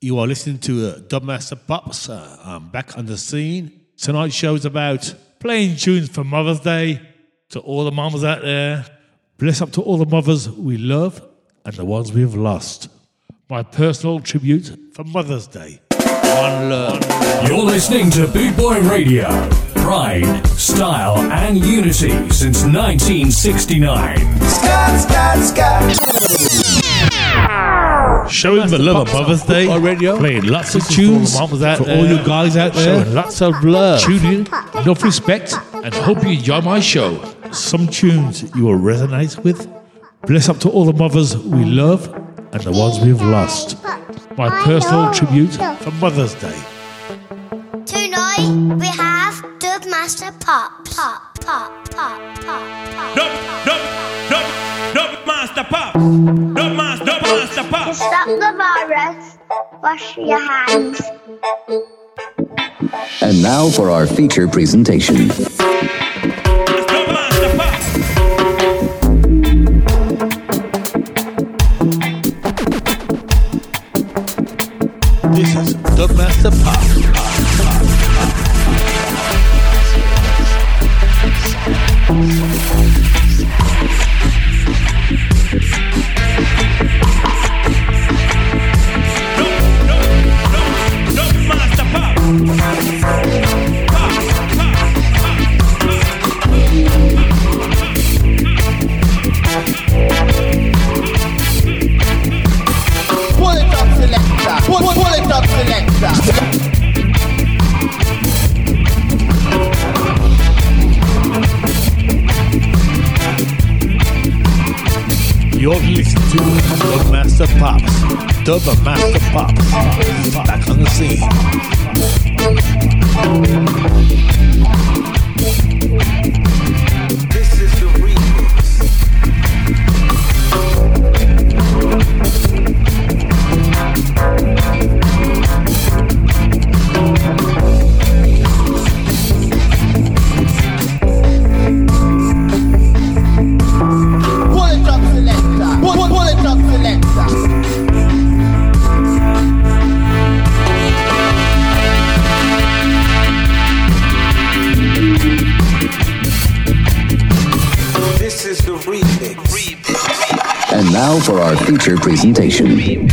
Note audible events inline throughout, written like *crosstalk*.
You are listening to uh, Dubmaster Pops. Uh, I'm back on the scene. Tonight's show is about playing tunes for Mother's Day to all the mamas out there. Bless up to all the mothers we love and the ones we have lost. My personal tribute for Mother's Day. One love. You're listening to Boot Boy Radio. Pride, style, and unity since 1969. Scott, Scott, Scott. Showing the love of Mother's Day. on radio. Playing lots of This is tunes for all the out for all you guys out there. Showing lots of love. Tune in, enough respect, and hope you enjoy my show. Some tunes you will resonate with. Bless up to all the mothers we love and the ones we've lost. My personal tribute for Mother's Day. Tonight we have Dubmaster Pop. Pop, pop, pop, pop, pop. Dub, dub, dub, dub master pop. Dub master, dub master To pop. stop the virus, wash your hands. And now for our feature presentation. Dub master pop. This is Dubmaster Pop. You're listening to Dubmaster Pops. Dubmaster Pops. Back on the scene. For our feature presentation.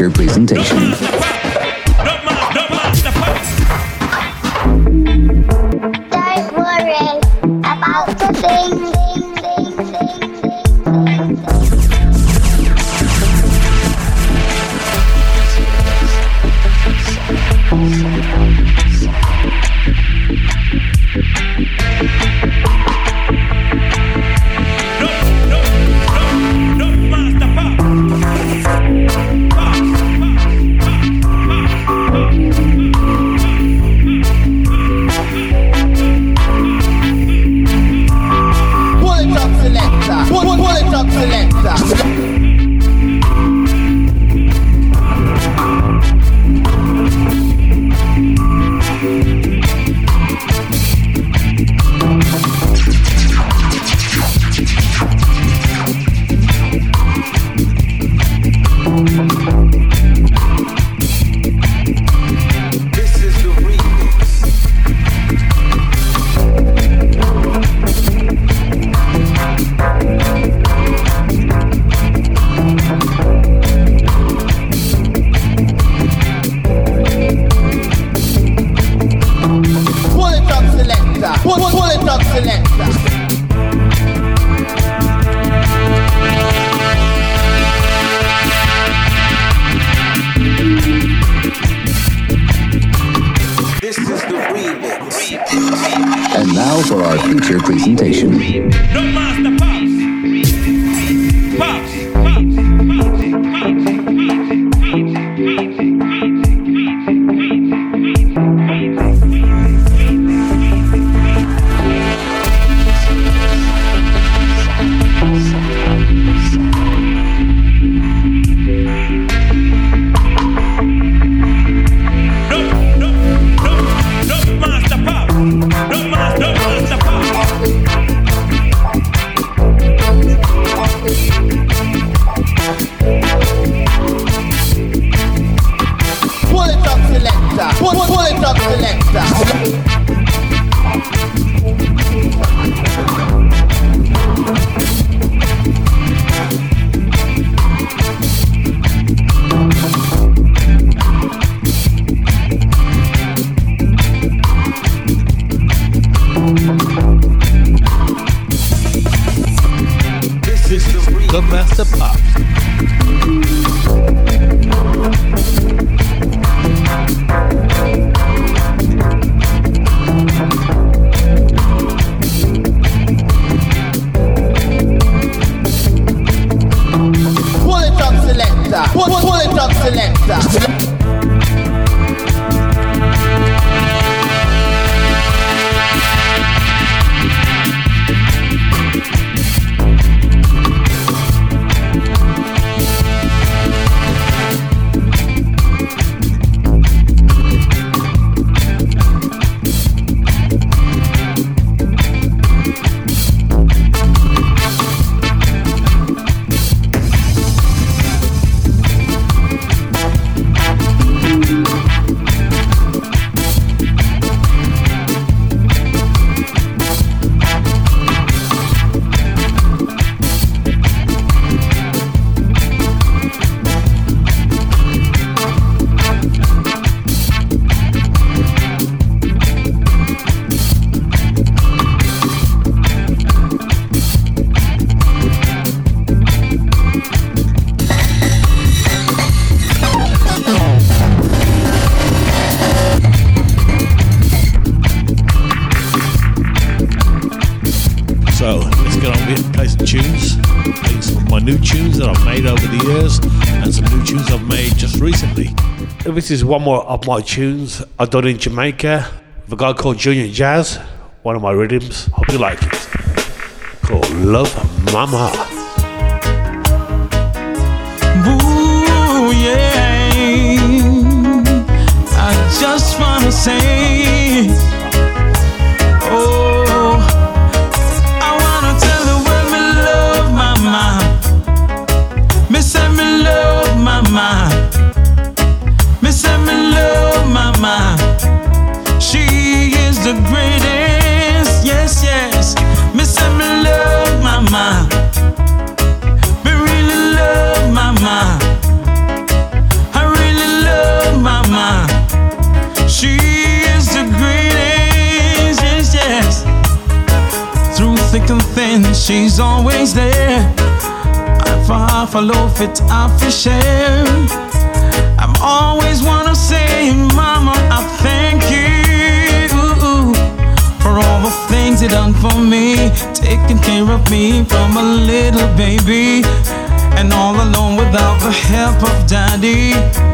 your presentation. this is one more of my tunes I done in Jamaica with a guy called Junior Jazz, one of my rhythms. Hope you like it. Called Love Mama. Ooh, yeah. I just wanna say loving, she's always there. I far follow fit, I for share. I'm always wanna say, Mama, I thank you for all the things you done for me, taking care of me from a little baby, and all alone without the help of daddy.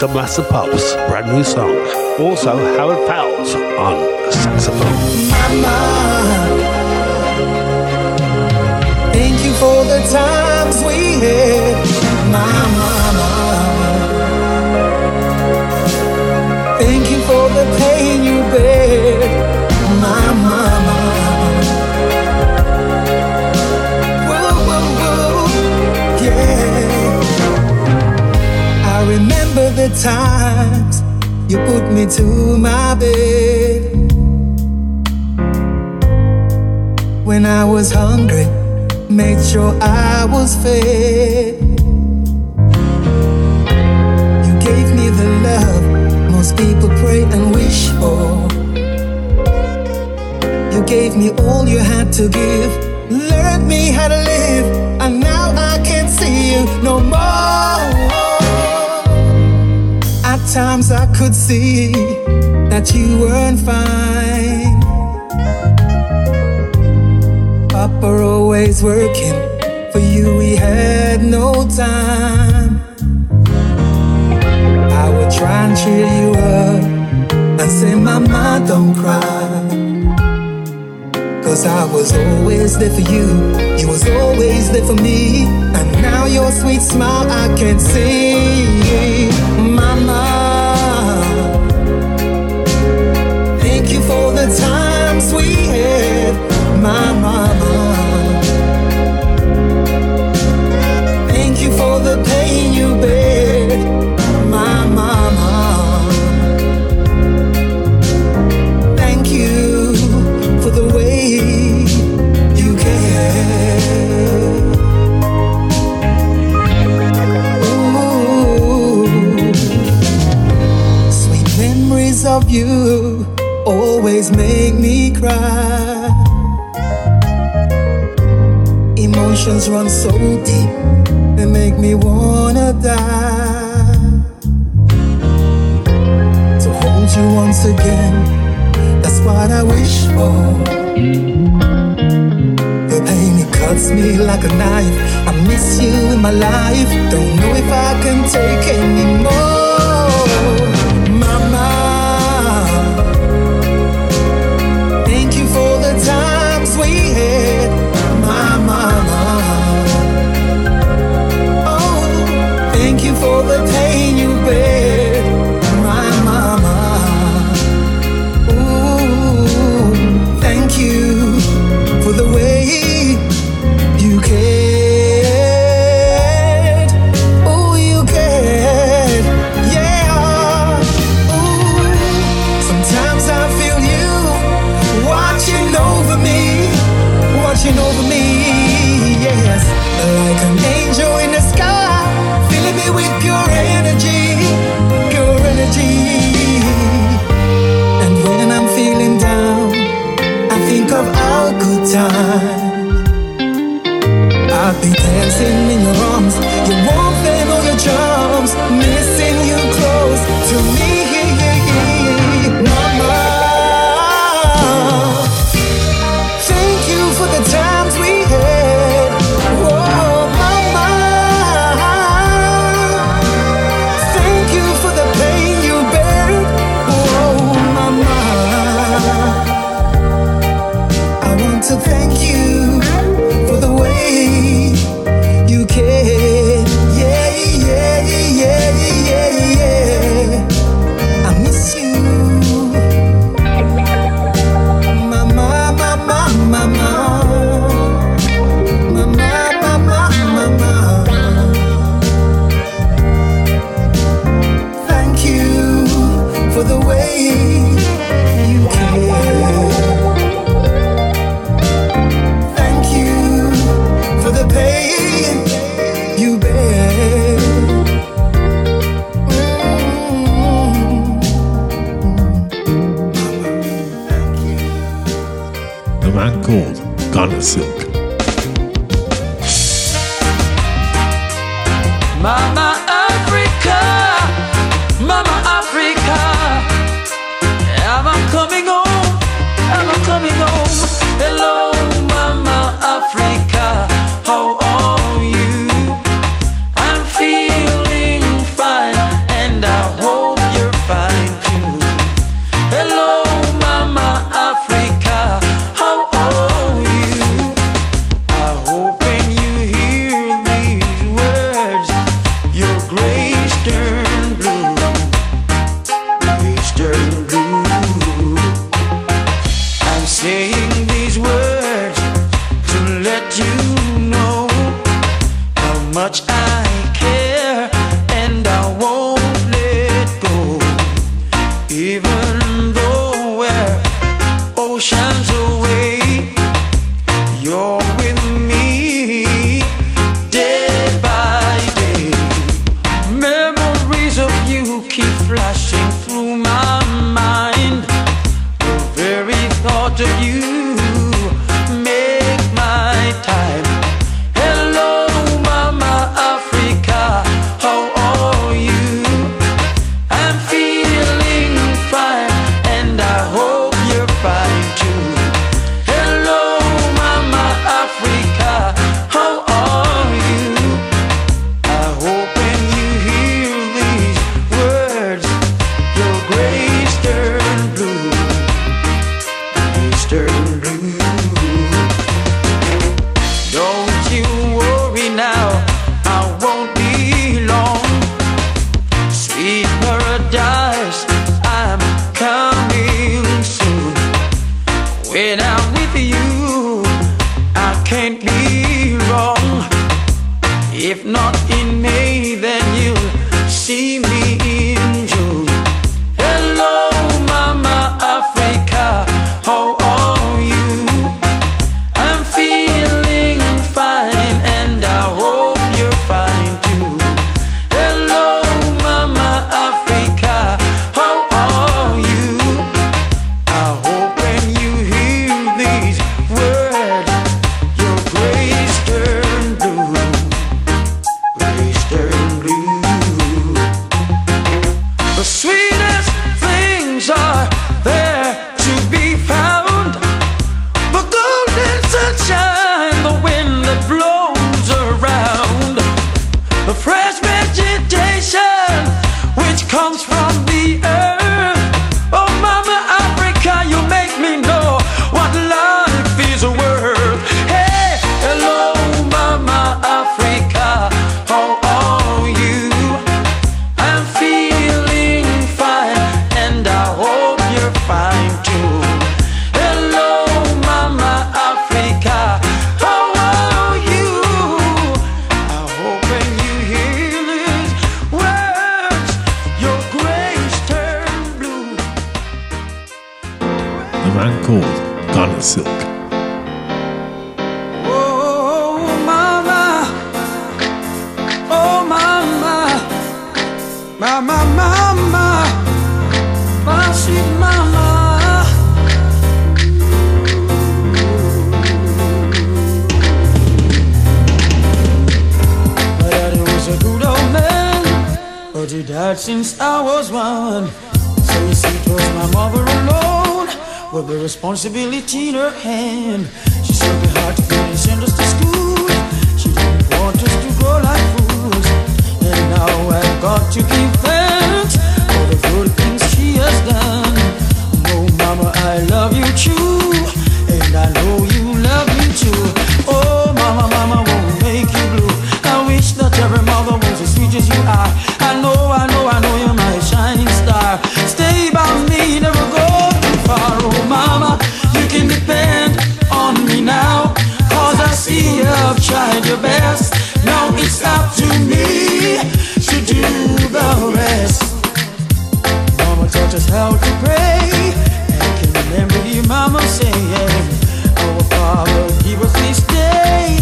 the Pops, Pups, brand new song. Also, When I was hungry, made sure I was fed. You gave me the love most people pray and wish for. You gave me all you had to give. Learned me how to live, and now I can't see you no more. At times I could see that you weren't fine. are always working. For you, we had no time. I would try and cheer you up and say, Mama, don't cry. Cause I was always there for you, you was always there for me. And now your sweet smile I can see. Mama, thank you for the times we had, Mama. of you always make me cry. Emotions run so deep, they make me wanna die. To hold you once again, that's what I wish for. The pain it cuts me like a knife. I miss you in my life. Don't know if I can take anymore. for the Garnett Silk. Oh, mama. Oh, mama. Mama, mama. My sweet mama. But he died since I was one. So you see, it was my mother alone with the responsibility in her hand. She said we had to and send us to school. She didn't want us to grow like fools. And now I've got to give thanks for the good things she has done. Oh, mama, I love you too, and I know you love me too. Oh, mama, mama, won't make you blue. I wish that every mother was as sweet as you are. I know, I know, I know you're my shining star. Stay by me, never go See you've tried your best. Now it's up to me to do the rest. Mama taught us how to pray. And can remember your mama saying, Our Father, give us this day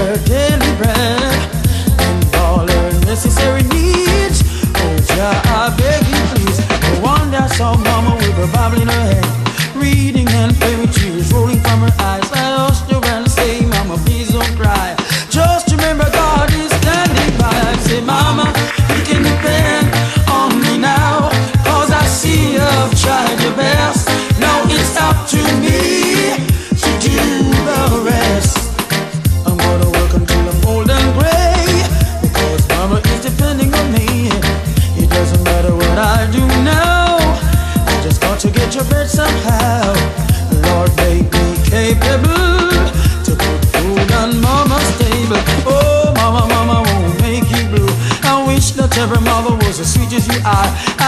our daily bread and all our necessary needs. Oh, Jah, I beg you, please. No wonder saw Mama with a Bible in her hand,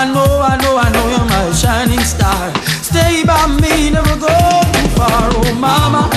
I know, I know, I know you're my shining star. Stay by me, never go too far. Oh, mama,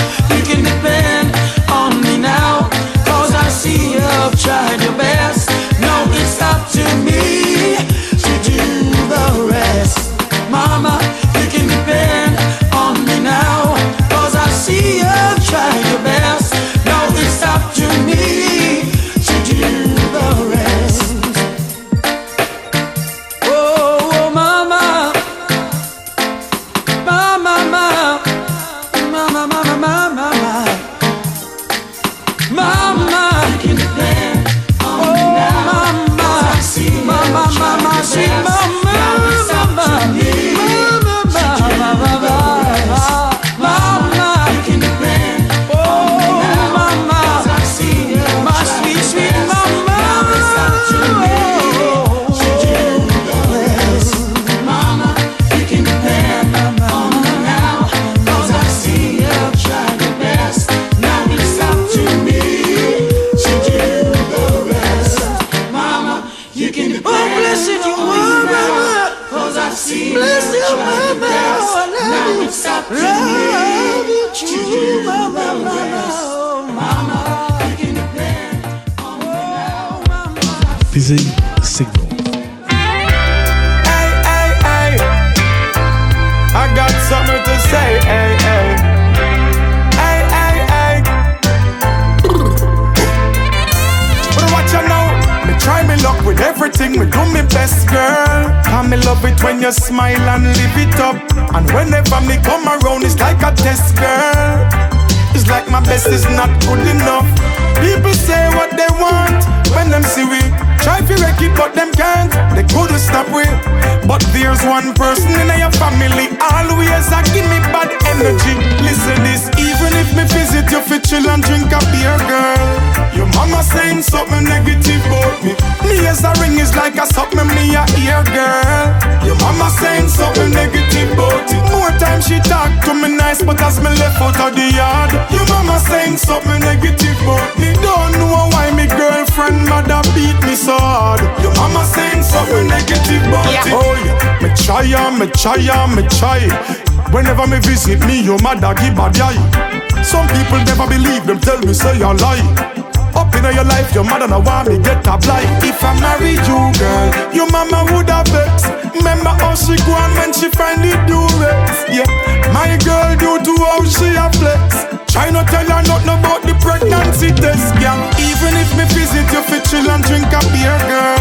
you smile and live it up. And whenever me come around, it's like a test, girl. It's like my best is not good enough. People say what they want when them see we try to wreck it, but them can't. They couldn't stop we. But there's one person in your family always a give me bad energy. Listen this, even if me visit you for chill and drink a beer, girl. Your mama saying something negative about me. Me as a ring is like a something me a ear, girl. Your mama saying something negative about it. More time she talk to me nice, but as me left out of the yard, your mama saying something negative about me. Don't know why me girlfriend mother beat me so hard. Your mama saying something negative about it. Oh yeah, me try and me try and me try. Whenever me visit me, your mother give bad eye. Some people never believe them, tell me say you lie. Up in your life, your mother no want me get a blight. If I marry you, girl, your mama would have vexed. Remember how she go on when she finally do it. Yeah, my girl due to how she a flex. Try not tell her nothing about the pregnancy test, girl. Even if me visit you for chill and drink a beer, girl.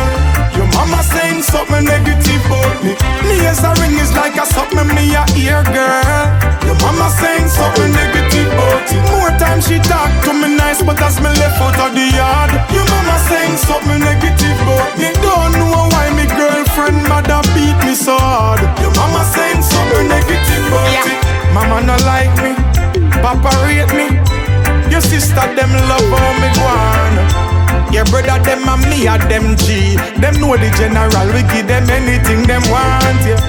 Your mama saying something negative about me. Me as a ring is like a something me a ear, girl. Your mama saying something negative it. More time she talk to me nice, but as me left out of the yard, your mama saying something negative about me. Don't know why me girlfriend mother beat me so hard. Your mama saying something negative about it. Mama not like me, papa rate me. Your sister them love how me go on. Your brother them and me are them G. Them know the general, we give them anything them want, yeah.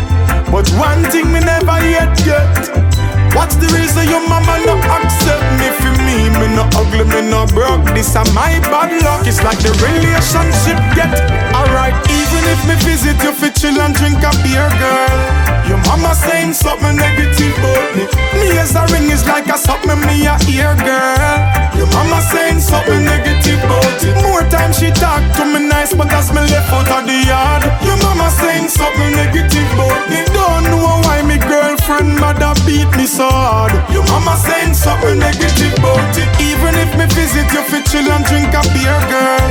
But one thing me never yet get. What's the reason your mama no accept me for me? Me no ugly, me no broke. This a my bad luck. It's like the relationship get alright. Even if me visit you for chill and drink a beer, girl. Your mama saying something negative about me. Me as a ring is like a something me a ear, girl. Your mama saying something negative about it. More time she talk to me nice, but as me left out of the yard, your mama saying something negative about me. Don't know why me girlfriend mother beat me so hard. Your mama saying something negative about it. Even if me visit you for chill and drink a beer, girl.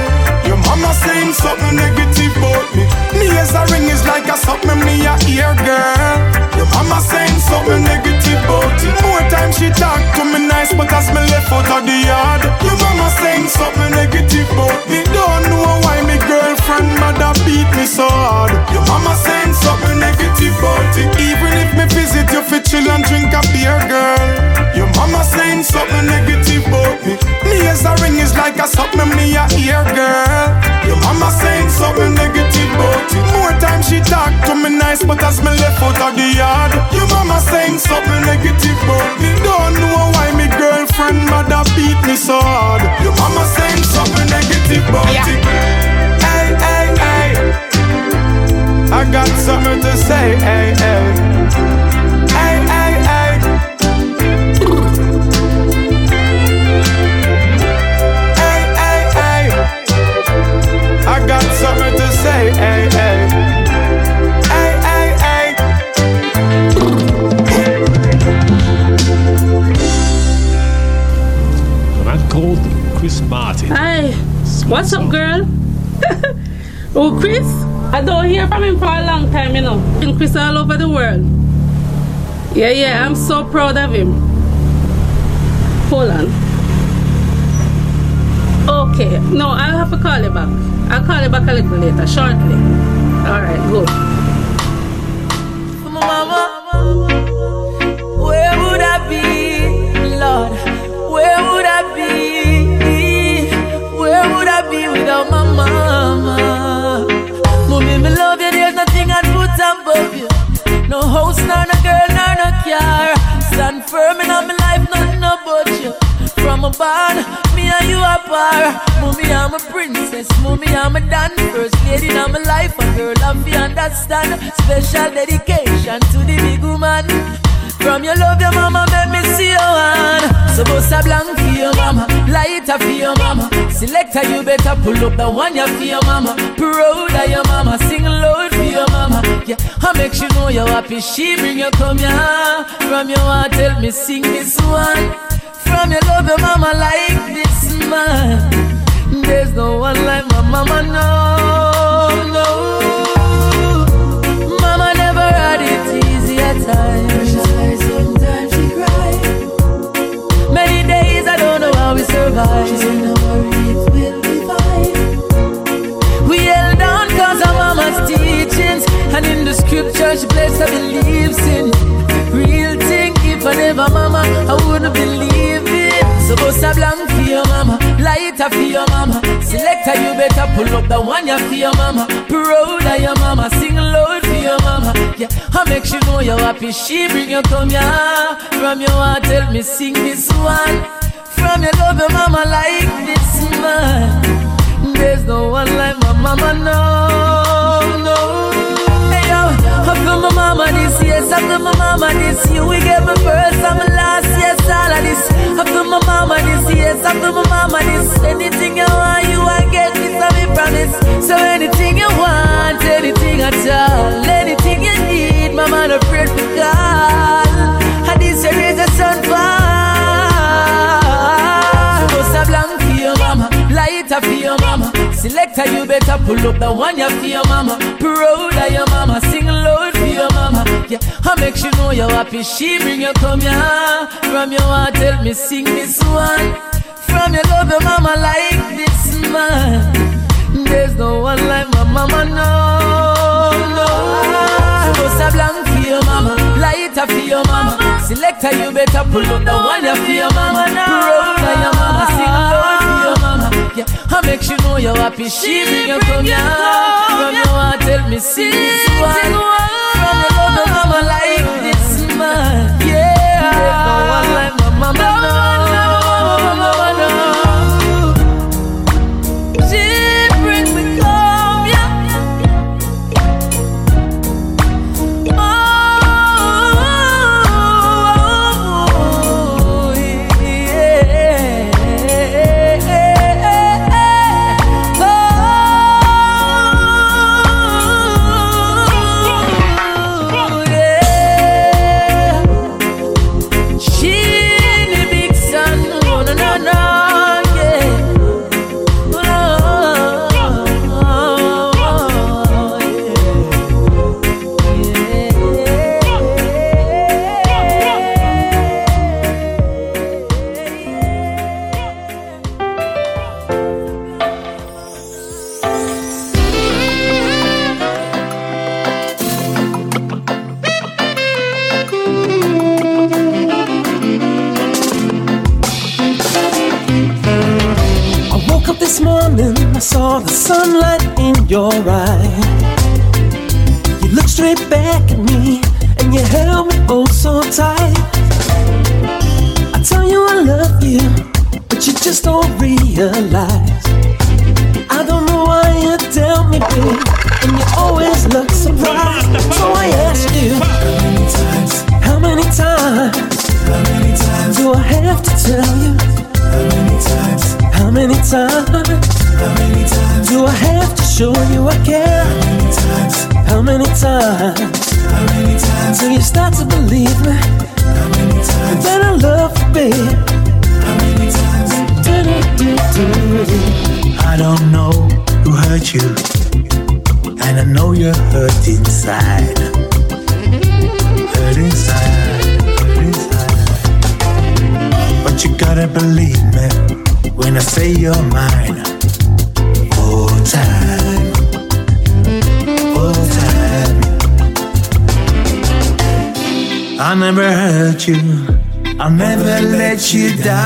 Your mama saying something negative about me. Me as a ring is like a something me a ear, girl. Your mama saying something negative about it. More time she talk to me nice, but as me left out of the yard, your mama saying something negative about me. Don't know why me girlfriend mother beat me so hard. Your mama saying something negative about it. Even if me visit you for chill and drink a beer, girl. Your mama saying something negative about me. Me as a ring is like a something me a ear, girl. Your mama saying something negative about it. More time she talk to me nice, but as me left out of the yard, your mama saying something negative about me. Don't know why me girlfriend mother beat me so hard. Your mama saying something negative about it. Hey, hey, hey. I got something to say. Hey. Hey, Called Chris Martin. Hi, what's up, girl? *laughs* oh, Chris, I don't hear from him for a long time, you know. And Chris all over the world. Yeah, yeah, I'm so proud of him. Hold on. Okay, no, I'll have to call you back. I'll call you back a little later, shortly. All right, good. I without my mama? Mommy, me love you, there's nothing I'd put above you. No house, nor no girl, nor no car. Stand firm in my life, nothing about you. From a barn, me and you are war. Mommy, I'm a princess. Mommy, I'm a dan. First lady in my life. A girl, I'm fi understand. Special dedication to the big woman. From your love, your mama make me see your. So bust a blank for your mama, lighter for your mama. Selector, you better pull up the one you for your mama. Proud of your mama, sing loud for your mama. Yeah, I make you know you're happy. She bring you come here. From your heart, tell me sing this one. From your love, your mama like this man. There's no one like my mama, no. Survive. She said, "No worry, will be fine." We held on cause of mama's teachings, and in the scripture she placed her beliefs in. Real thing, if I never mama, I wouldn't believe it. So bust a for your mama, lighter for your mama. Selector, you better pull up the one you for your mama. Proud of your mama, sing loud for your mama. Yeah, I make you know you're happy. She bring you come here. From your heart, tell me sing this one. From your love, your mama like this man. There's no one like my mama, no, no. Hey yo, I feel my mama this yes, I feel my mama this year. We get my first my last yes, all of this. I feel my mama this yes, I feel my mama this. Anything you want, you want get this, I me promise. So anything you want, anything at all, anything you need, my man afraid to call. Selector, you better pull up the one you for your mama. Proud of your mama, sing loud for your mama. Yeah, I make you know you're happy. She bring you come here. From your heart, tell me sing this one. From your love, your mama like this man. There's no one like my mama, no, no. Bust a blank for your mama, lighter for your mama. Selector, you better pull up the one you for your mama. Proud of your mama, sing loud mama. Yeah, I make you know you're happy. She bring you come here. From your heart, tell me sing this one. From your love, your mama like this man. Yeah, there's no one like my mama, you down.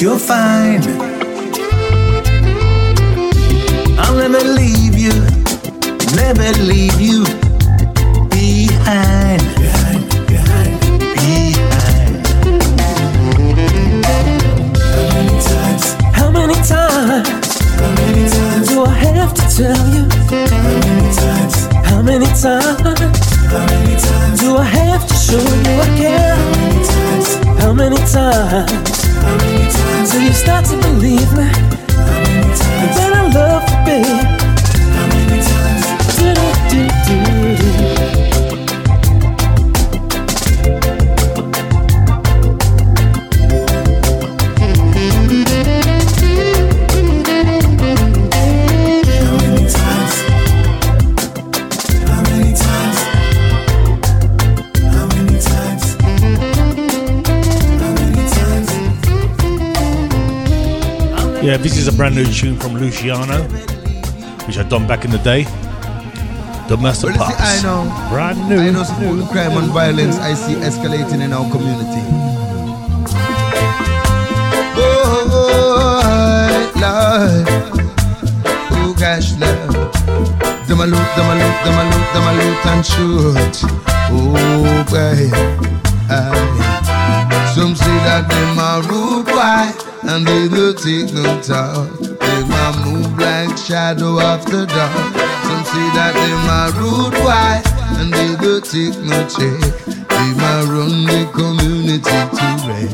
Know that this is a brand new tune from Luciano, which I'd done back in the day. The Master Well, Pops. I know. Brand new. I know some crime and violence I see escalating in our community. Oh, Lord. Oh, gosh, Lord. Them a loot, them a loot, them a loot, them a loot and shoot. Oh, boy. Aye. Some say that them a rude boy and they don't take no talk. They a move like shadow after dark. Some say that them a rude boy and they don't take no check. They a run the community to wreck.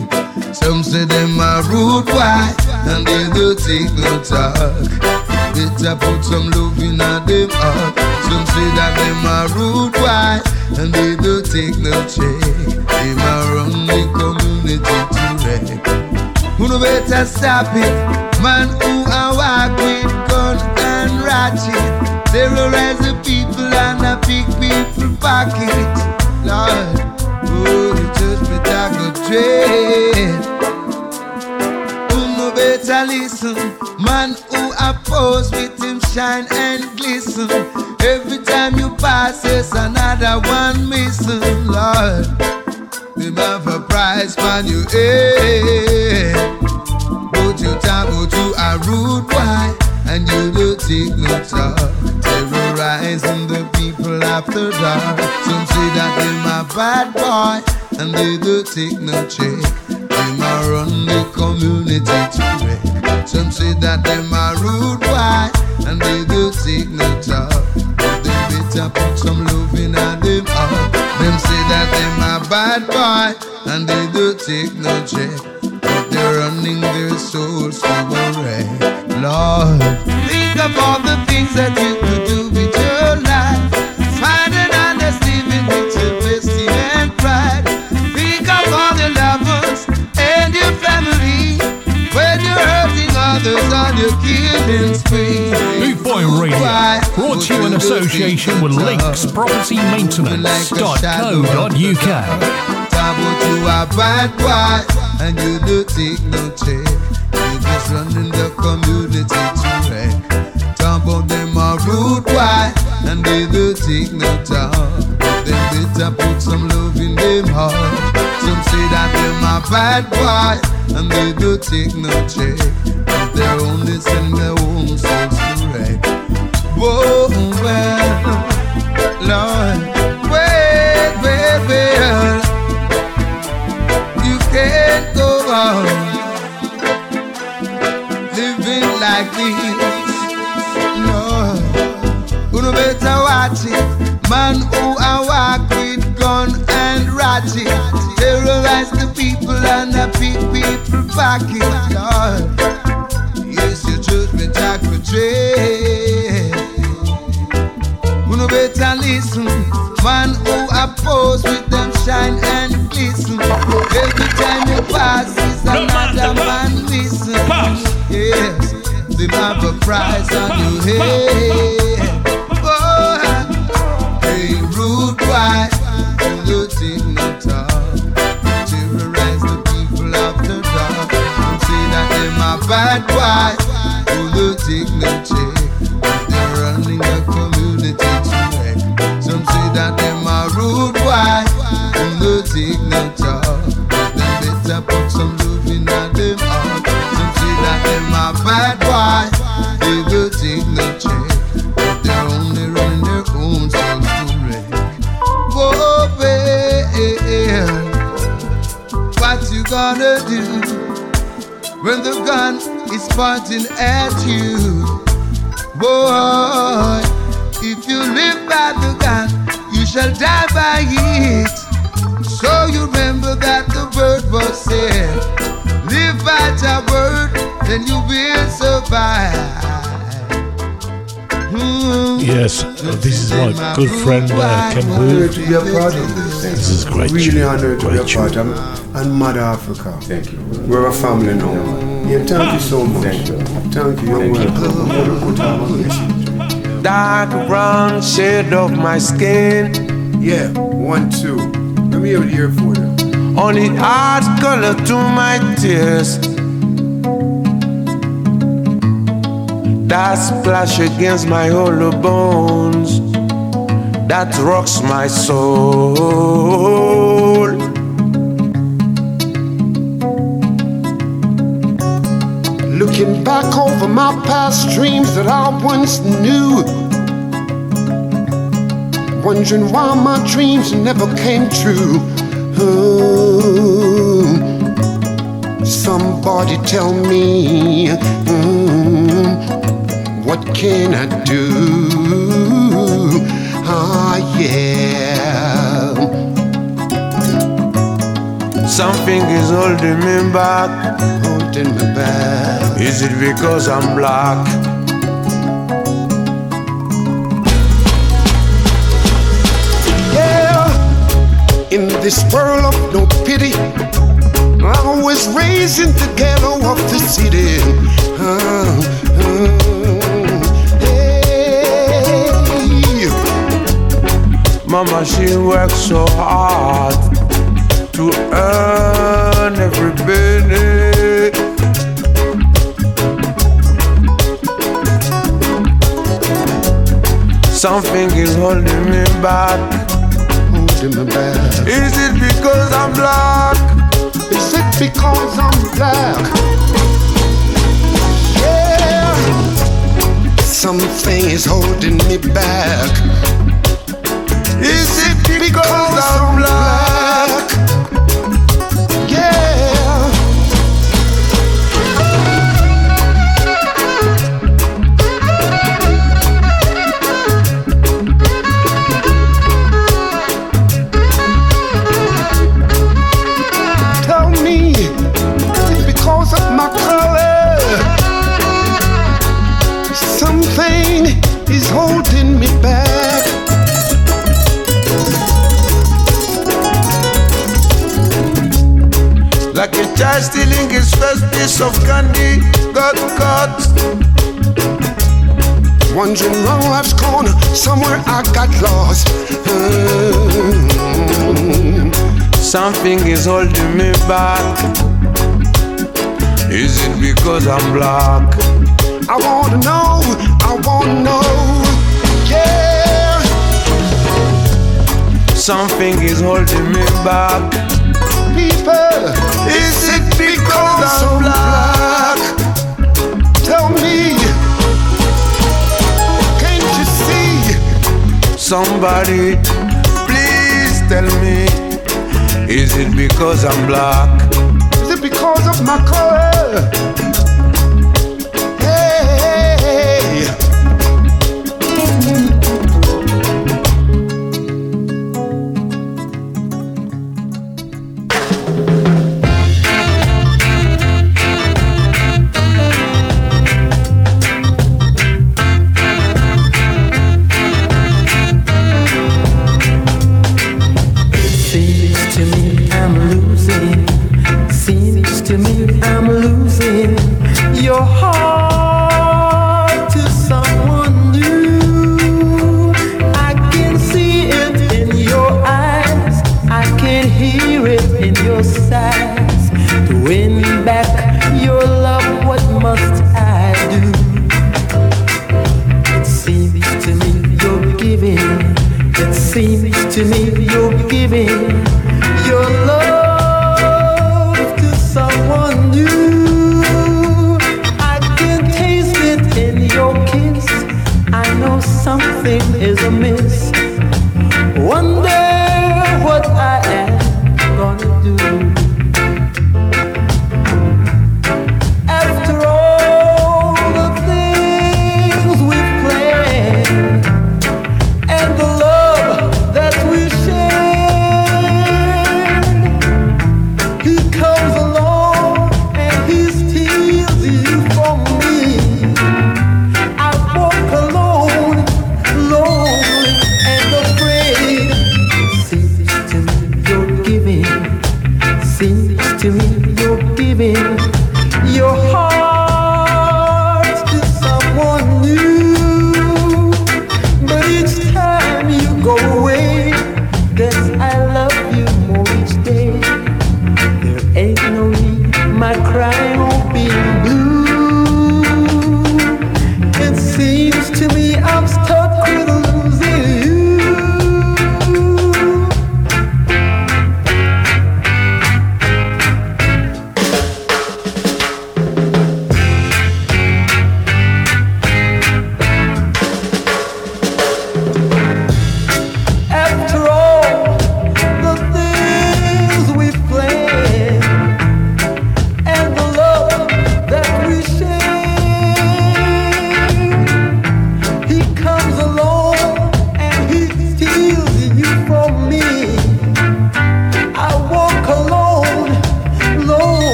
Some say them a rude boy and they don't take no talk. Better put some love in a them heart. Some say that them a rude boy and they don't take no check. They a run the community to wreck. Who no better stop it? Man who a walk with gun and ratchet, terrorize the people and a pick people pocket. Lord, oh, the judgment I go dread. Who no better listen? Man who oppose with him shine and glisten. Every time you pass, there's another one missing, Lord. A price on you, eh? Talk about you a rude boy, and you don't take no talk. Terrorizing the people after dark. Some say that them a bad boy, and they don't take no check. Them a run the community to wreck. Some say that them a rude boy, and they don't take no talk. But them better put some bad boy, and they don't take no check. But they're running their souls to the wreck. Lord, think of all the things that you could do hurting on your killing spree. Boot Boy Radio, brought to you in association with Links Property Maintenance.co.uk. Talk about you a bad boy and you don't take no check. You just running the community to wreck. About them a rude boy and they don't take no talk. Them better put some love in them heart. Some say that them a bad boy and they don't take no check. Well, Lord. You can't go on living like this. No, better watch it. Man who walk with gun and terrorize the people and pick people pocket. Lord, judgment I trade. You no better listen. Man who oppose with them shine and glisten. Every time you pass, is another man listen. Yes, him have a price on your head. Oh, hey, rude boy, you think no talk. Terrorize the people after dark. Say that them a bad boy, They're running the community to. Some say that them rude no. Them better put some them. Some say that them bad they're only running their own to wreck. Babe, what you gonna do when the gun pointing at you? Boy, if you live by the gun, you shall die by it. So you remember that the word was said. Live by the word, then you will survive. Hmm. Yes, this is my good friend uh, Ken Honored to be a part of this. This is great. Really tune, honored to be a great part of and Mother Africa. Thank you. We're a family now. Yeah, thank you so much. Thank you. Thank you. You're welcome. Have a good time. Dark brown shade of my skin. Yeah, one, two. Let me have it here for you. Only art color to my tears. That splash against my hollow bones. That rocks my soul. Looking back over my past dreams that I once knew. Wondering why my dreams never came true. Oh, somebody tell me, mm, what can I do? Ah, yeah. Something is holding me back. Holding me back. Is it because I'm black? Yeah, in this world of no pity, I was raised in the ghetto of the city. Ah, ah, Mama, she works so hard to earn every penny. Something is holding me back. Holding me back. Is it because I'm black? Is it because I'm black? Yeah, something is holding me back. Is it because I'm black? Child stealing his first piece of candy, got caught. Wondering wrong life's corner, somewhere I got lost. Mm. Something is holding me back. Is it because I'm black? I wanna know, I wanna know, yeah. Something is holding me back. People, Somebody, please tell me. Is it because I'm black? Is it because of my color?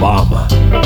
A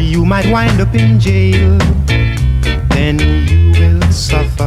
you might wind up in jail. Then you will suffer.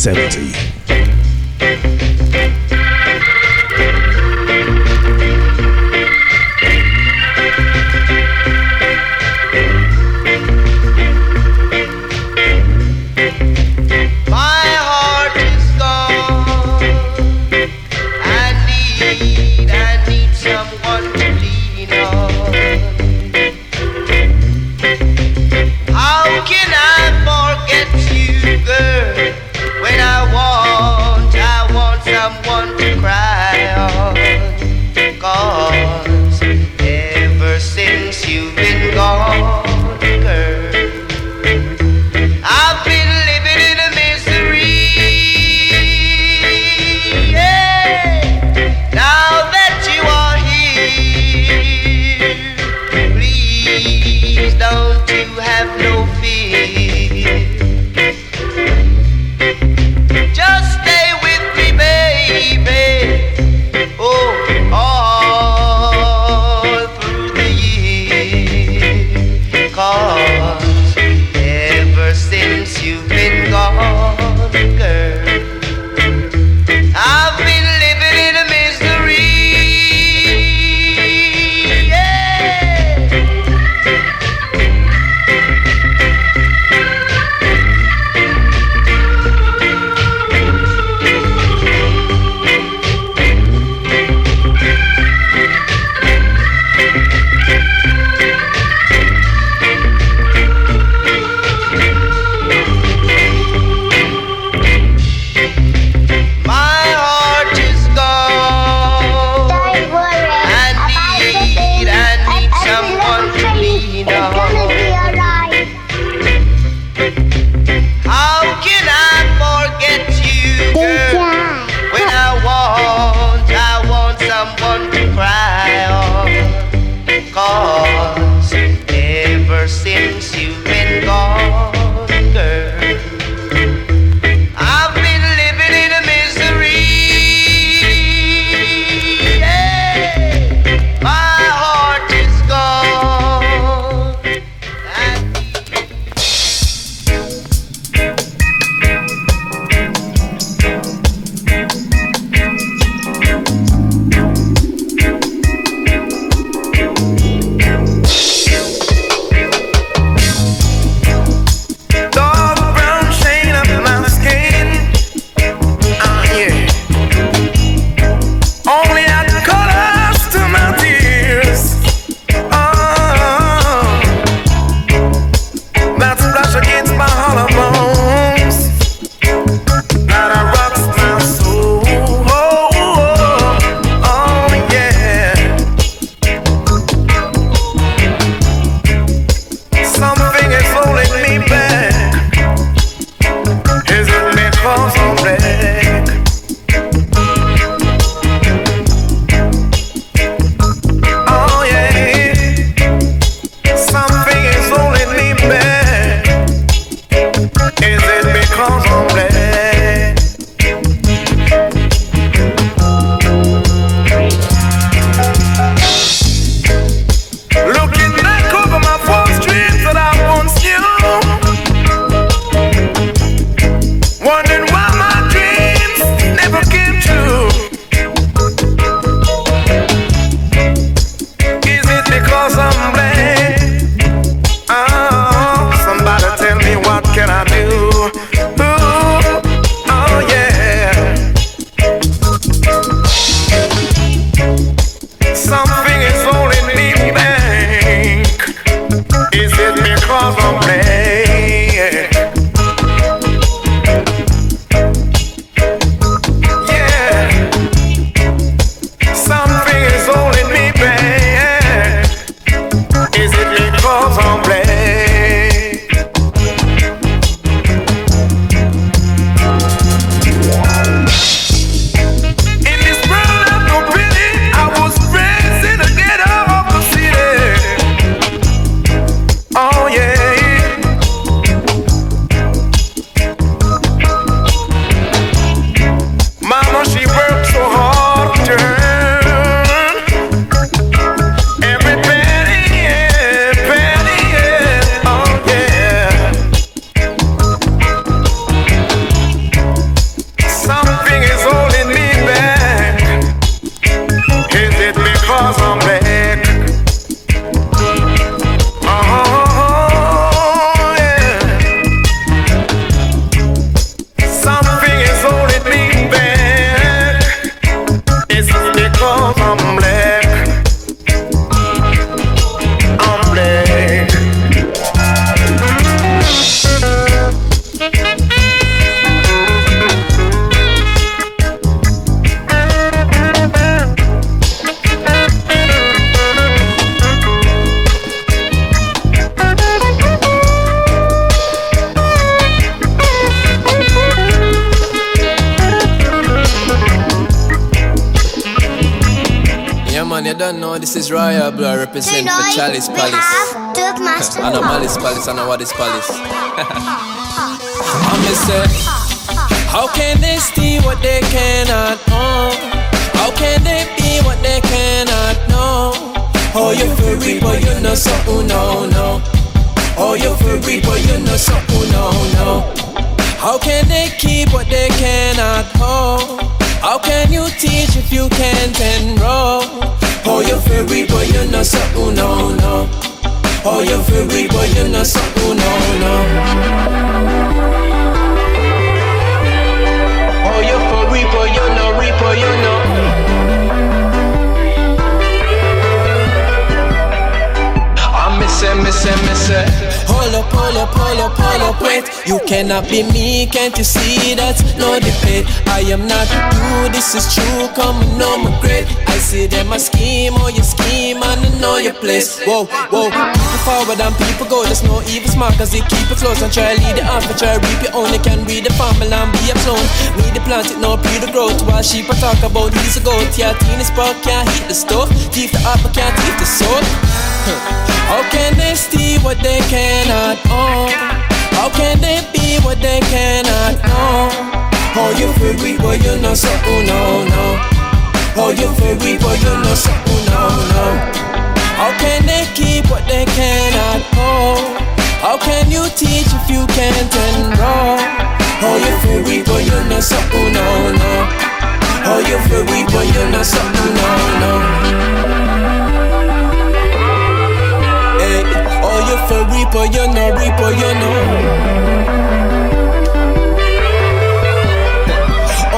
1970. See them a scheme, or you scheme, and I know your place. Whoa, whoa. People forward and people go. There's no evil smart, cause they keep it close and try lead it off. And try reap it only can read the farm and be a clone. Need to plant it, no pre the growth. While sheep I talk about these a goat. Yeah, teen spark can't heat the stove. Thief the apple can't thief the soul. How can they steal what they cannot own? How can they be what they cannot know? Oh, you feel weak, but you know something, oh, no, no. Oh, you weak, but you know something, no, no. How can they keep what they cannot hold? How can you teach if you can't enroll? Oh, you weak, but you know something, no, no. Oh, you weak, but you know something, no, no. Hey, oh, you for reaper, you know, reaper, you know.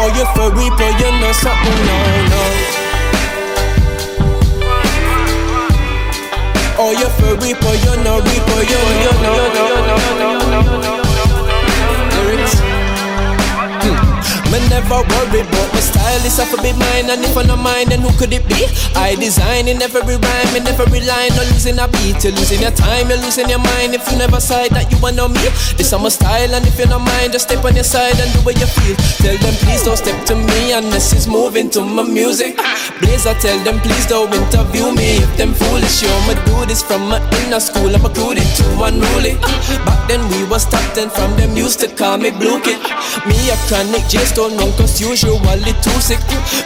Oh, you for reaper, you know something, no, no. Oh, you're for reaper, you know, reaper, you know, you know, you know, you know. Lyrics. Me never worry about my style, it's a be mine And if I not mine, then who could it be? I design in every rhyme, in every line. Not losing a beat, you're losing your time You're losing your mind. If you never side that you want know me This is my style, and if you not mind Just step on your side and do what you feel. Tell them please don't step to me Unless it's moving to my music. Blaze, I tell them please don't interview me. If them foolish, yo, I'ma do this from my inner school. I'm recruited to unruly. Back then we was top 10 from them used to call me Blue Kid. Me a chronic J Stone run cause usually too sick.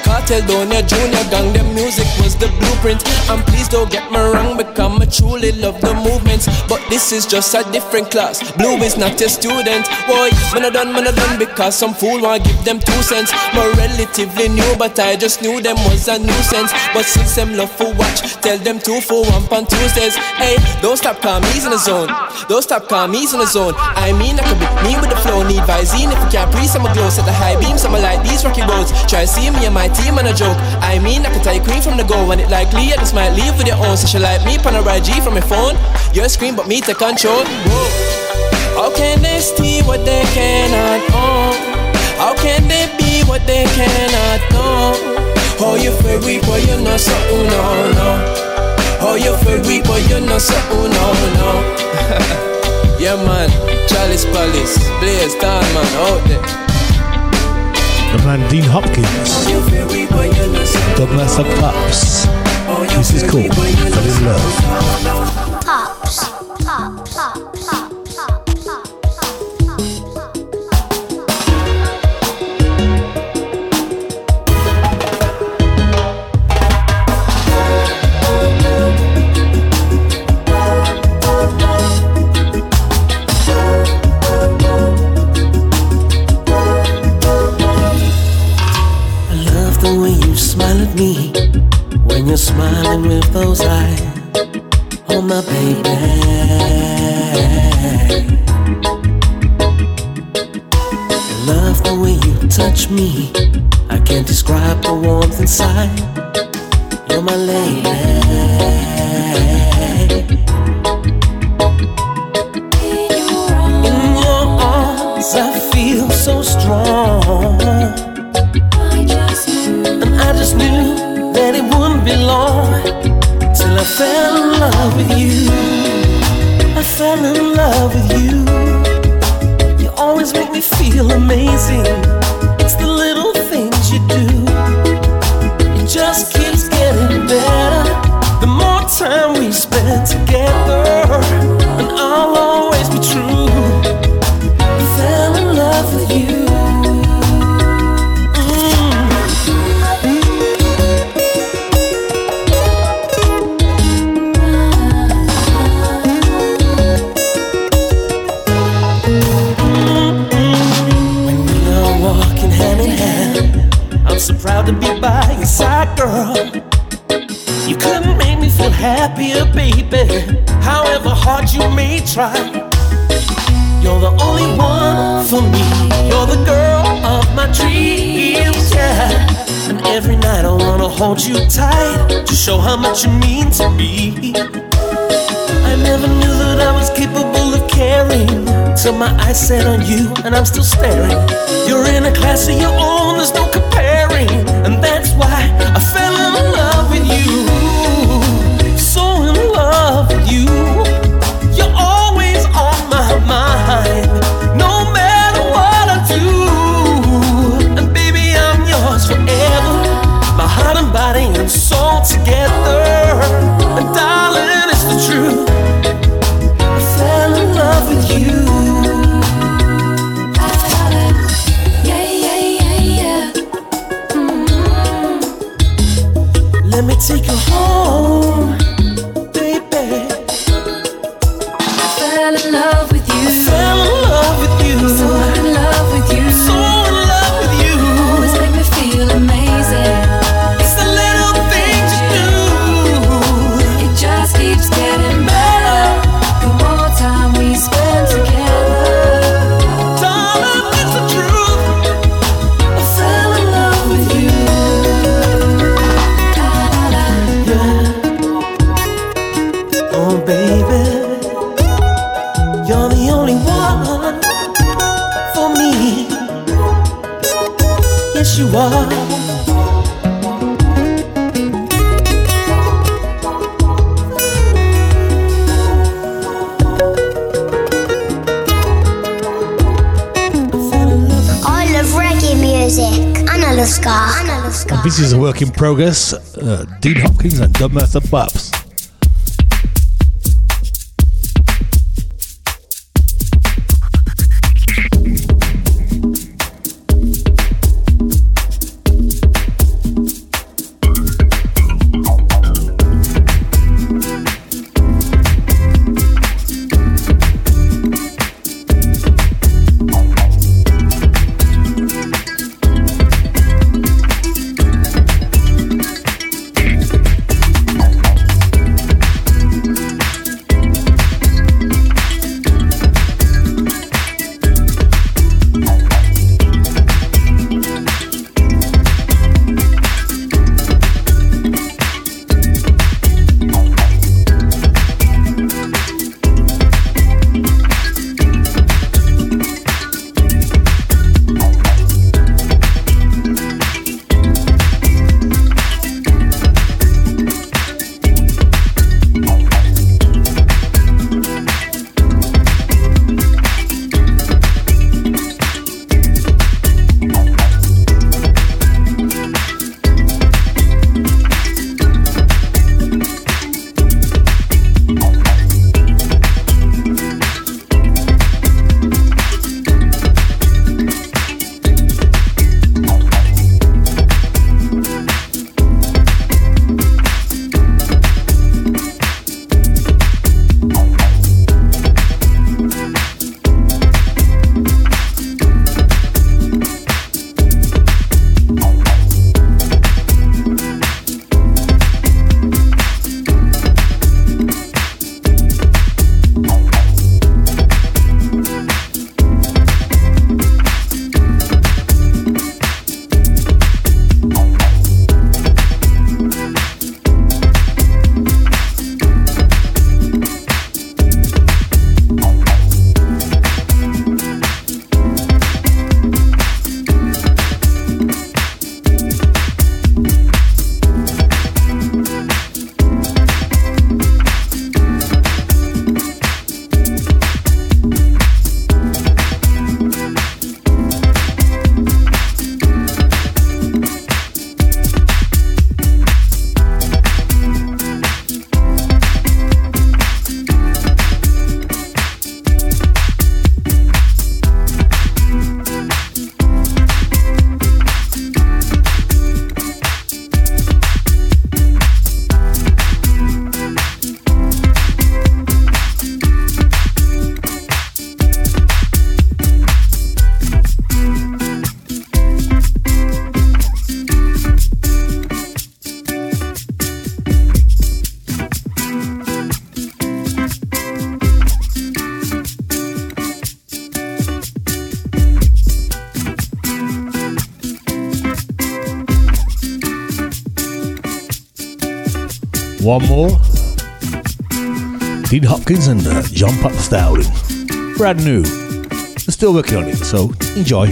Cartel your junior gang, them music was the blueprint. And please don't get me wrong because I truly love the movements. But this is just a different class. Blue is not a student. Boy, man I done, man I done because some fool wanna give them two cents. More relatively new but I just knew them was a nuisance. But since them love for watch, tell them two for one on Tuesdays. Hey, don't stop calm, he's in the zone. Don't stop calm, he's in the zone. I mean I could be me with the flow, need Visine. If you can't breathe, I'ma glow, set the high beams I'ma like these rocky roads Try see me and my team on a joke I mean I can tell you queen from the go When it likely I just might leave with your own So she like me, pan a G from my phone Your screen but me take control. How can they steal what they cannot own? How can they be what they cannot know? Oh, you feel weak, but you know something, oh, no, no. Oh, you feel weak, but you know something, oh, no, no. *laughs* yeah, man, Chalice Palace, Blaze, Star, man, out there. The man Dean Hopkins. Douglas of Pups. This is cool. Fell in love. Pops. Pop, pop, pop, pop, me when you're smiling with those eyes. Oh, my baby. I love the way you touch me. I can't describe the warmth inside. You're my lady. I fell in love with you. I fell in love with you. You always make me feel amazing. It's the little things you do. It just keeps getting better. The more time we spend together, feel happier, baby. However hard you may try, you're the only one for me. You're the girl of my dreams, yeah. And every night I wanna hold you tight to show how much you mean to me. I never knew that I was capable of caring till my eyes set on you and I'm still staring. You're in a class of your own, there's no comparing, and that's why this is a work in progress. Uh, Dean Hopkins and Dubmaster Pops. One more. Dean Hopkins and uh, John Pop Styling. Brand new. They're still working on it, so enjoy.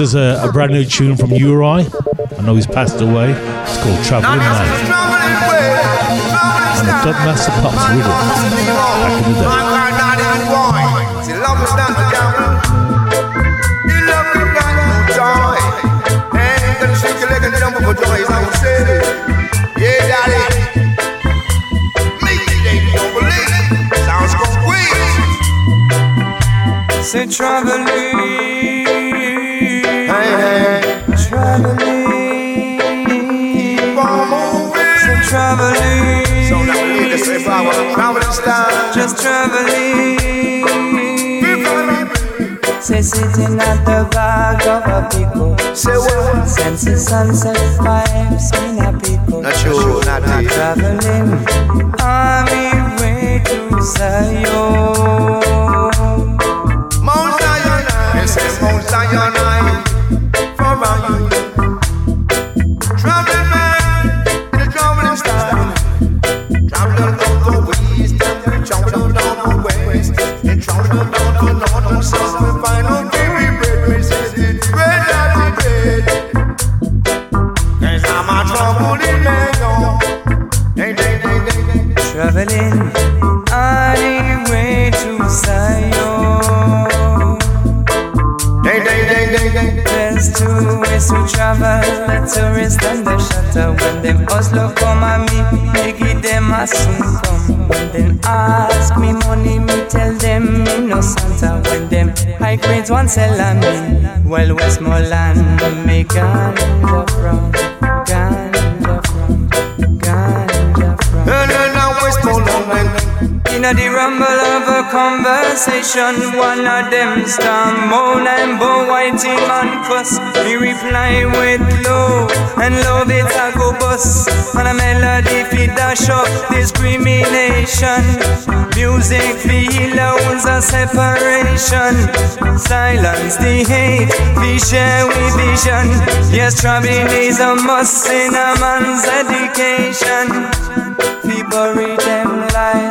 us a, a, brand new tune from Uri. I know he's passed away. It's called Traveling Man. And I've Master Pop's riddle back in the day. Say traveling. traveling. So now we need to say power, Travelling, time. Just traveling. Say sitting at the back of a pico. Say what? Since the sunset vibes in a pico. Not sure, not deep. Traveling, I'm way to Zion. Mount Zion, yes, Mount Zion. Travel, the tourist and the shutter. When them hustler come at me, make it them a soon come. When them ask me money, me tell them me no Santa. When them high grades want sell on me, well Westmoreland, me ganja from, ganja from, ganja from. And then I Westmoreland. In the rumble of a conversation, one of them stand moan and bow white him and cuss. He reply with love, and love it a go bust. And a melody fi dash up discrimination. Music fi loans separation. Silence the hate, fi share with vision. Yes, traveling is a must in a man's education. Fi bury them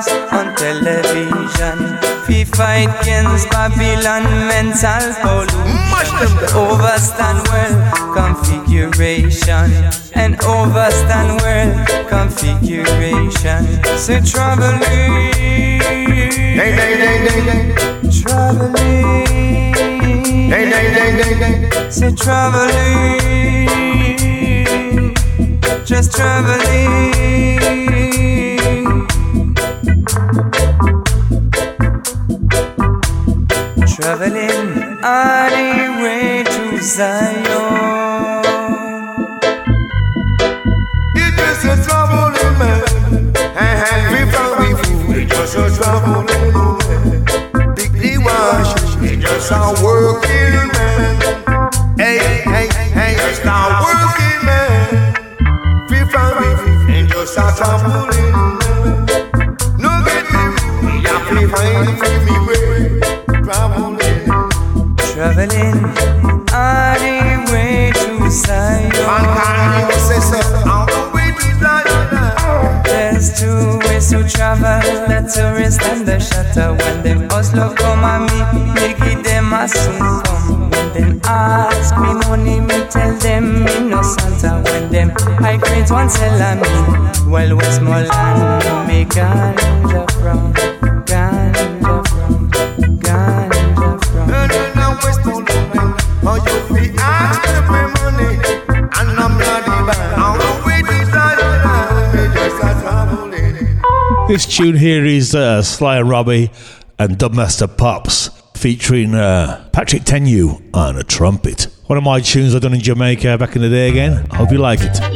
on television. Fi fight against Babylon mental pollution. Overstand world configuration and overstand world configuration. So traveling, traveling, so traveling, just traveling. Traveling on the way to Zion. It just a traveling man. And happy family food. It just a traveling man. Big wash. It just a working man. Hey, hey, hey, just a working man. Free family food. It just a traveling man. Mankind, you say so. On the way to Zion. There's two ways to travel, the tourist and the shutter. When them hustler come at me, them a soon come. When them ask me money, me tell them me no Santa. When them high grades want sell on me, well Westmoreland, me ganja from, This tune here is uh, Sly and Robbie and Dubmaster Pops featuring uh, Patrick Tenyue on a trumpet. One of my tunes I done in Jamaica back in the day again. I hope you like it.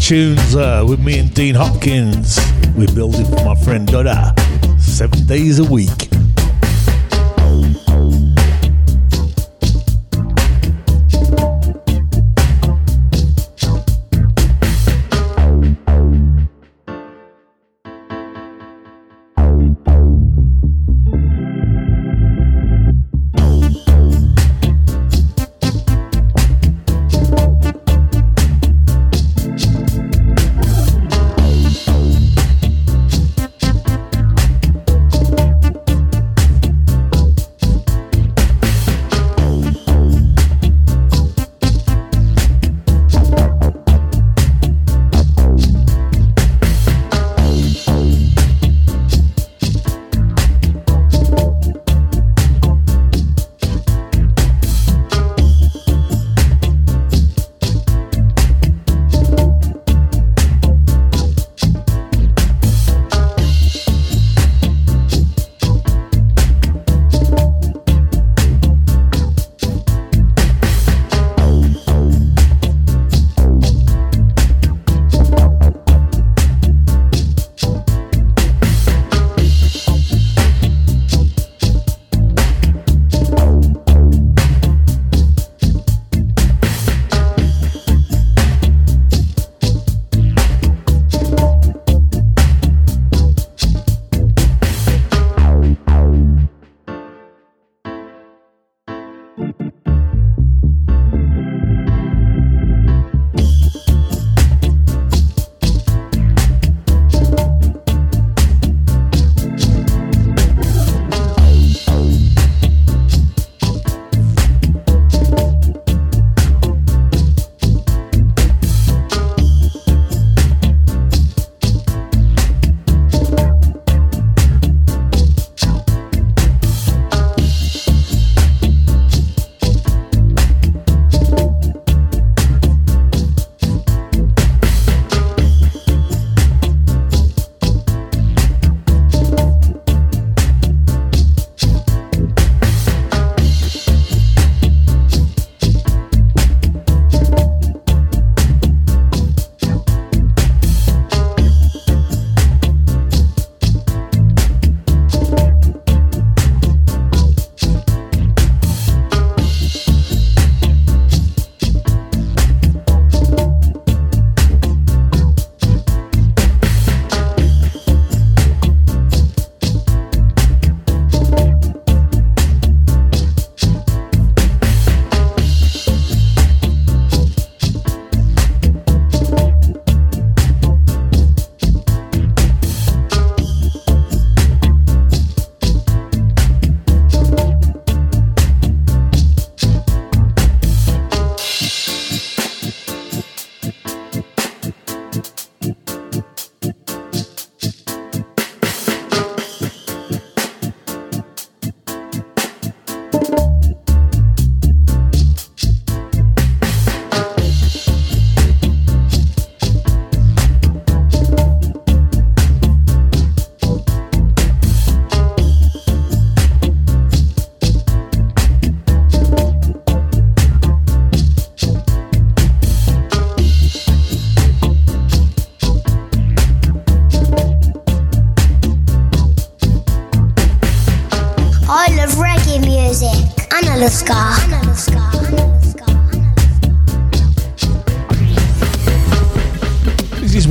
Tunes uh, with me and Dean Hopkins. We're building for my friend Dada seven days a week.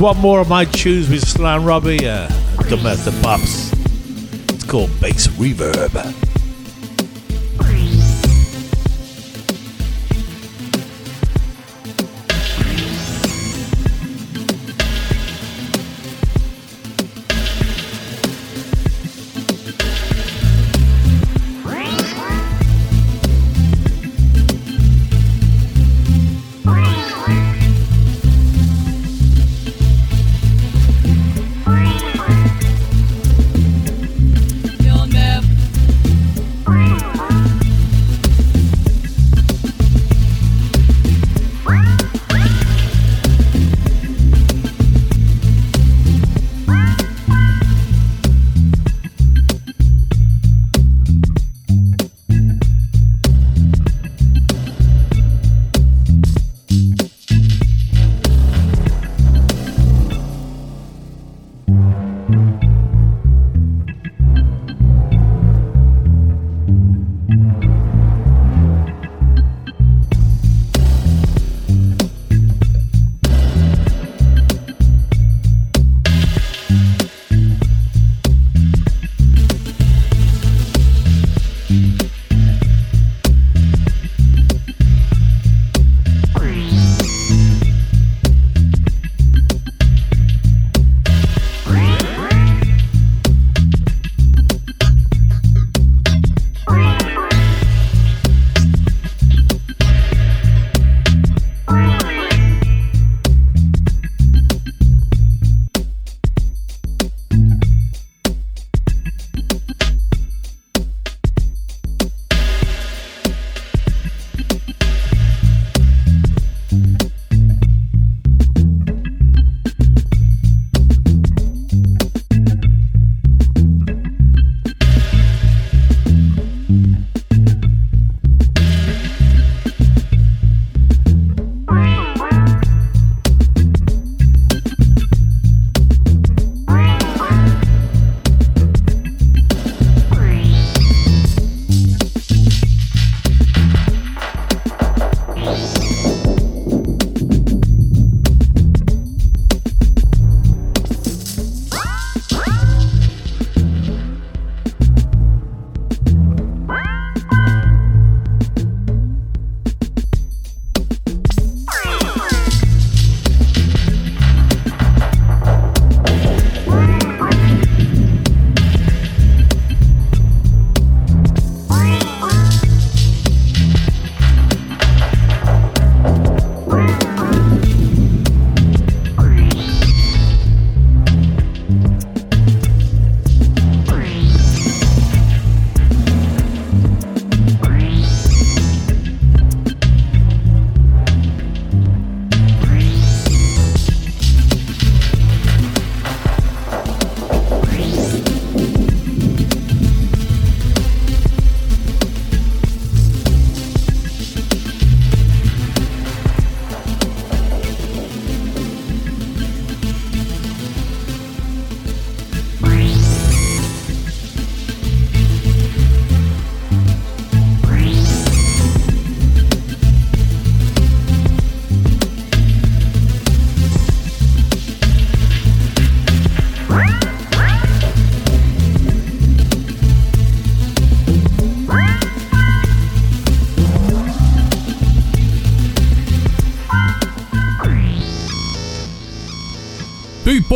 One more of my tunes with Sly and Robbie, uh, Domestic Pops. It's called Bass Reverb.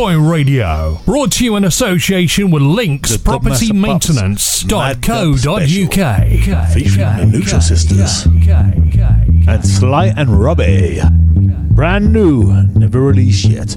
Boy Radio. Brought to you in association with Links Property Maintenance. .co.uk. Featuring the Neutral Sisters. And Sly and Robbie. Brand new, never released yet.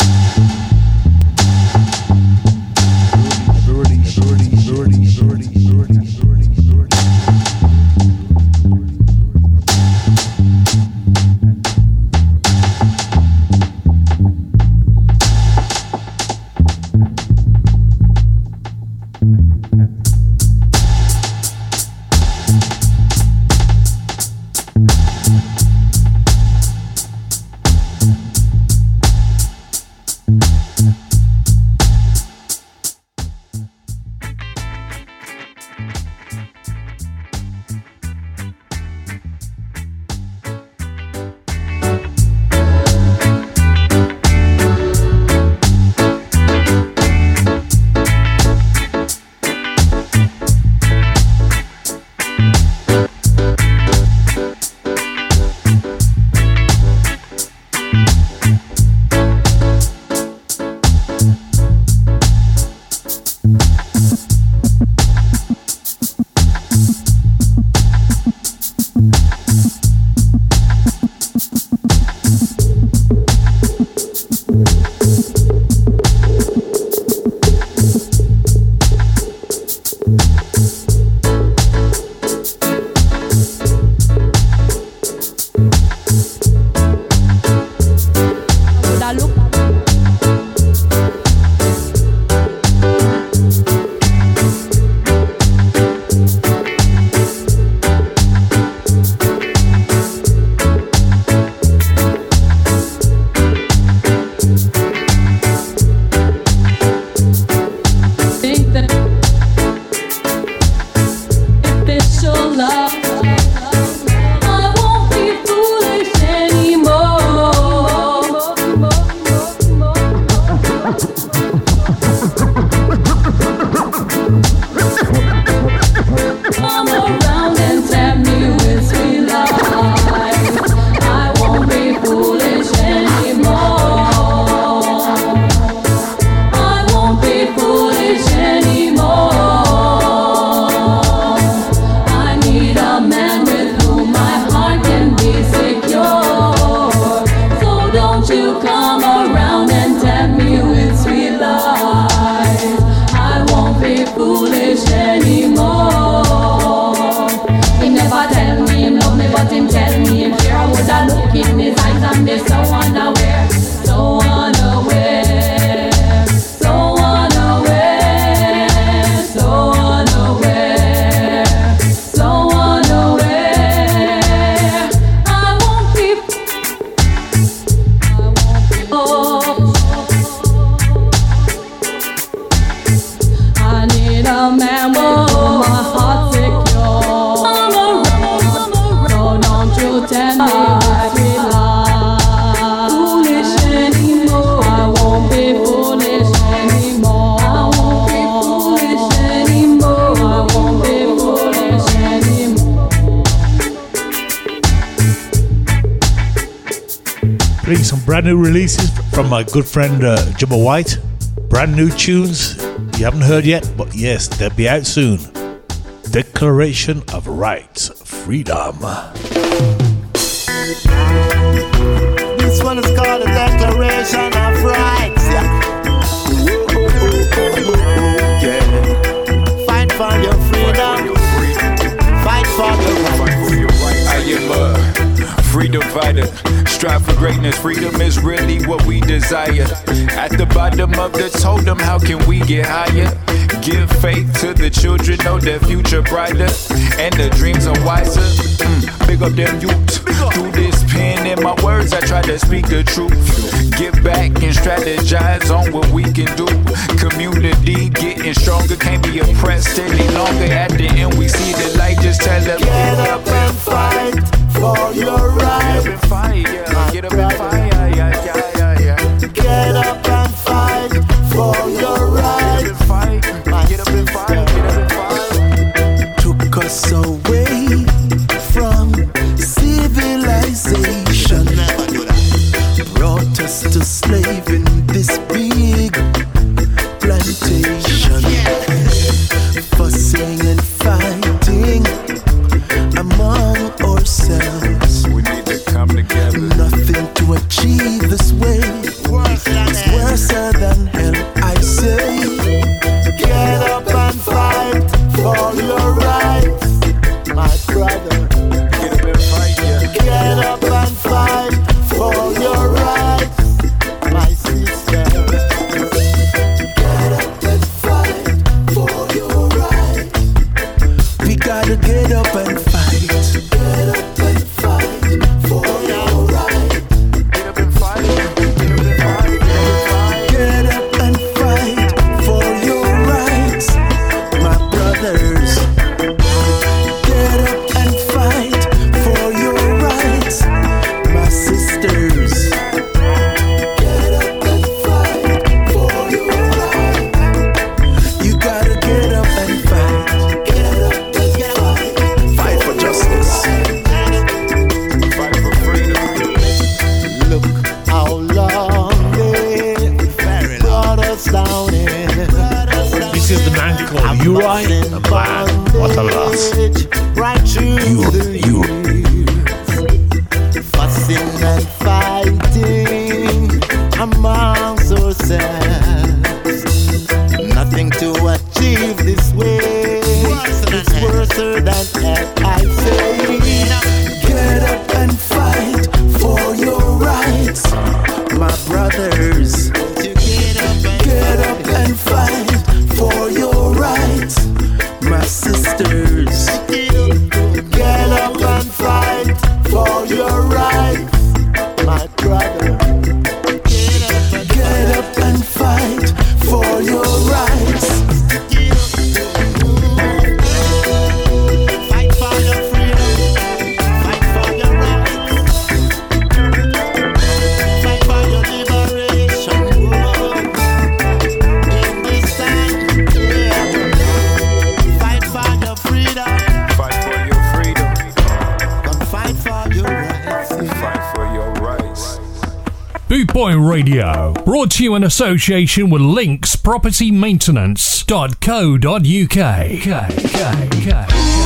My good friend uh, Jumbo White. Brand new tunes you haven't heard yet, but yes, they'll be out soon. Declaration of Rights, Freedom. This one is called the Declaration of Rights. Yeah. yeah. Fight for your freedom. Fight for your rights. I am a freedom fighter. Strive for greatness. Freedom is really what we desire. At the bottom of the totem, how can we get higher? Give faith to the children, know their future brighter. And the dreams are wiser. Mm, big up them youth. Through this pen and my words, I try to speak the truth. Get back and strategize on what we can do. Community getting stronger, can't be oppressed any longer. At the end, we see the light, just tell them Get up and fight for your rights. Get up in association with Links Property Maintenance.co.uk. Okay, okay, okay.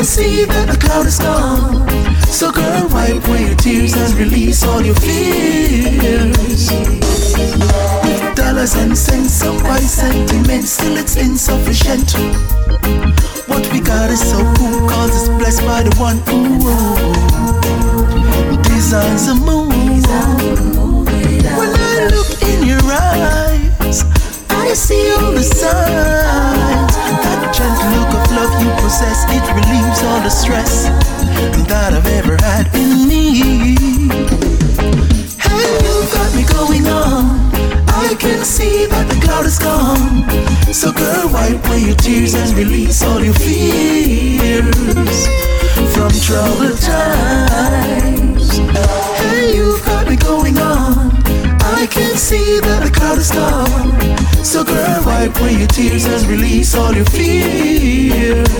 and see that the cloud is gone. So girl, wipe away your tears and release all your fears. With dollars and cents of my sentiments, still it's insufficient. What we got is so cool, cause it's blessed by the one who designs the moon. When I look in your eyes, I see all the signs possess, it relieves all the stress that I've ever had in me. Hey, you got me going on. I can see that the cloud is gone. So, girl, wipe away your tears and release all your fears from troubled times. Hey, you've got me going on. I can see that the cloud is gone. So girl, wipe away your tears and release all your fears.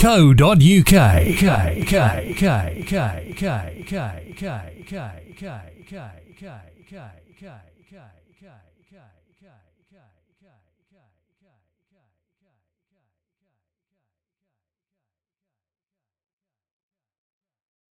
www.radiomaria.co.uk.